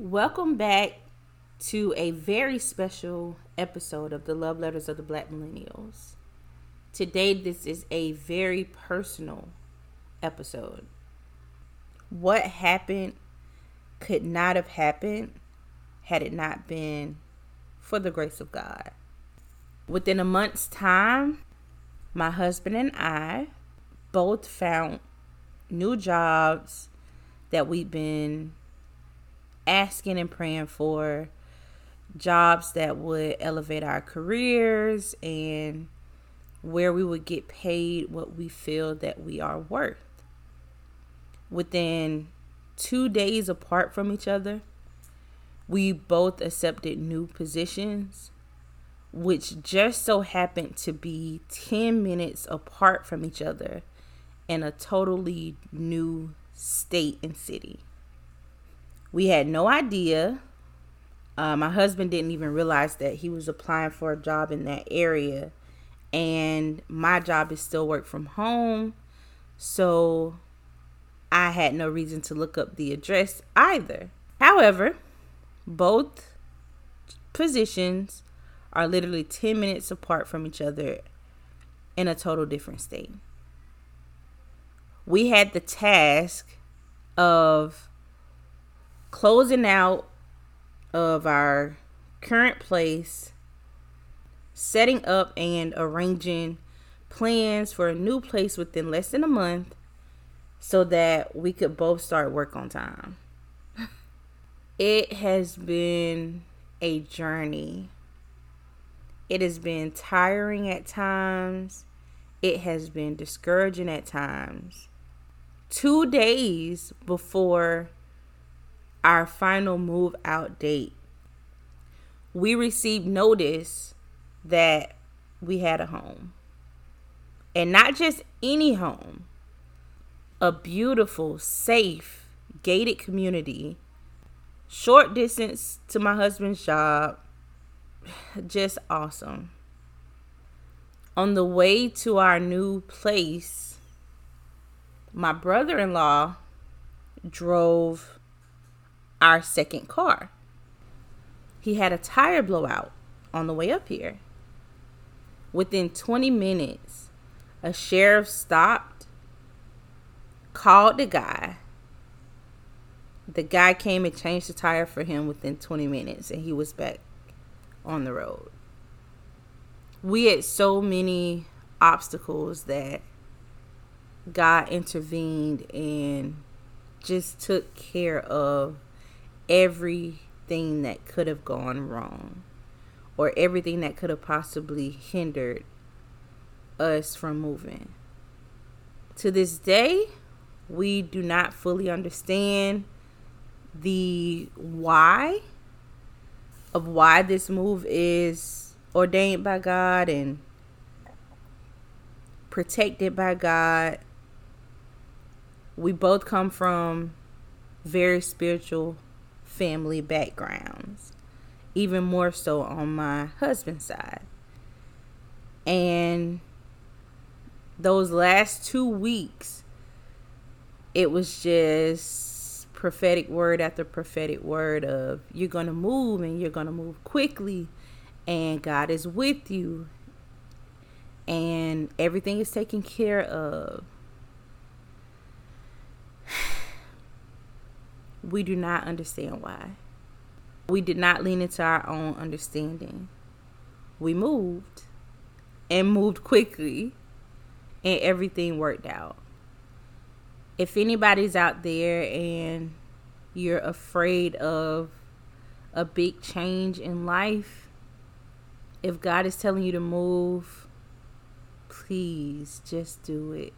Welcome back to a very special episode of the Love Letters of the Black Millennials. Today, this is a very personal episode. What happened could not have happened had it not been for the grace of God. Within a month's time, my husband and I both found new jobs that we've been asking and praying for jobs that would elevate our careers and where we would get paid what we feel that we are worth. Within two days apart from each other, we both accepted new positions, which just so happened to be 10 minutes apart from each other in a totally new state and city. We had no idea. Uh, my husband didn't even realize that he was applying for a job in that area. And my job is still work from home. So I had no reason to look up the address either. However, both positions are literally 10 minutes apart from each other in a total different state. We had the task of closing out of our current place, setting up and arranging plans for a new place within less than a month so that we could both start work on time. It has been a journey. It has been tiring at times. It has been discouraging at times. Two days before our final move out date, we received notice that we had a home. And not just any home, a beautiful, safe, gated community, short distance to my husband's job. Just awesome. On the way to our new place, my brother in law drove our second car. He had a tire blowout on the way up here. Within 20 minutes, a sheriff stopped, called the guy. The guy came and changed the tire for him within 20 minutes, and he was back on the road. We had so many obstacles that God intervened and just took care of everything that could have gone wrong or everything that could have possibly hindered us from moving. To this day, we do not fully understand the why of why this move is ordained by God and protected by God. We both come from very spiritual family backgrounds, even more so on my husband's side. And those last two weeks, it was just prophetic word after prophetic word of you're going to move and you're going to move quickly and God is with you and everything is taken care of. We do not understand why. We did not lean into our own understanding. We moved and moved quickly, and everything worked out. If anybody's out there and you're afraid of a big change in life, if God is telling you to move, please just do it.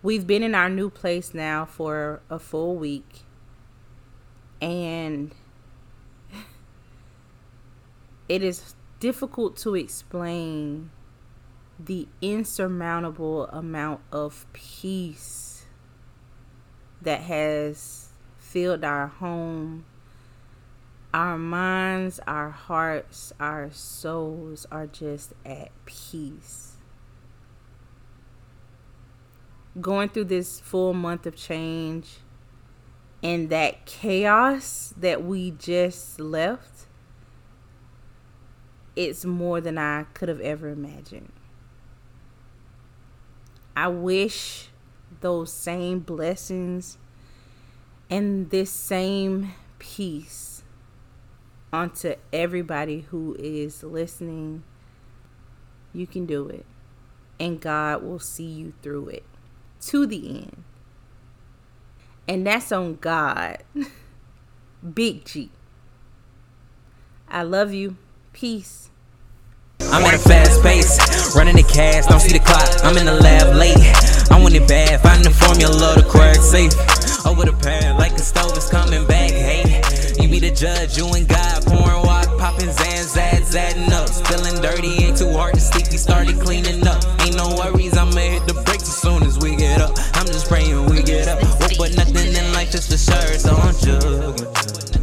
We've been in our new place now for a full week. And it is difficult to explain the insurmountable amount of peace that has filled our home. Our minds, our hearts, our souls are just at peace going through this full month of change and that chaos that we just left, it's more than I could have ever imagined. I wish those same blessings and this same peace onto everybody who is listening. You can do it, and God will see you through it to the end. And that's on God. Big G. I love you. Peace. I'm at a fast pace, running the cash, don't see the clock. I'm in the lab late. I want it bad, find the formula, the correct safe. Over the pad, like the stove is coming back. Hey, you be the judge, you and God, pouring walk, popping Zan, Zad, Zadding up. Spilling dirty, ain't too hard to sleep. We started cleaning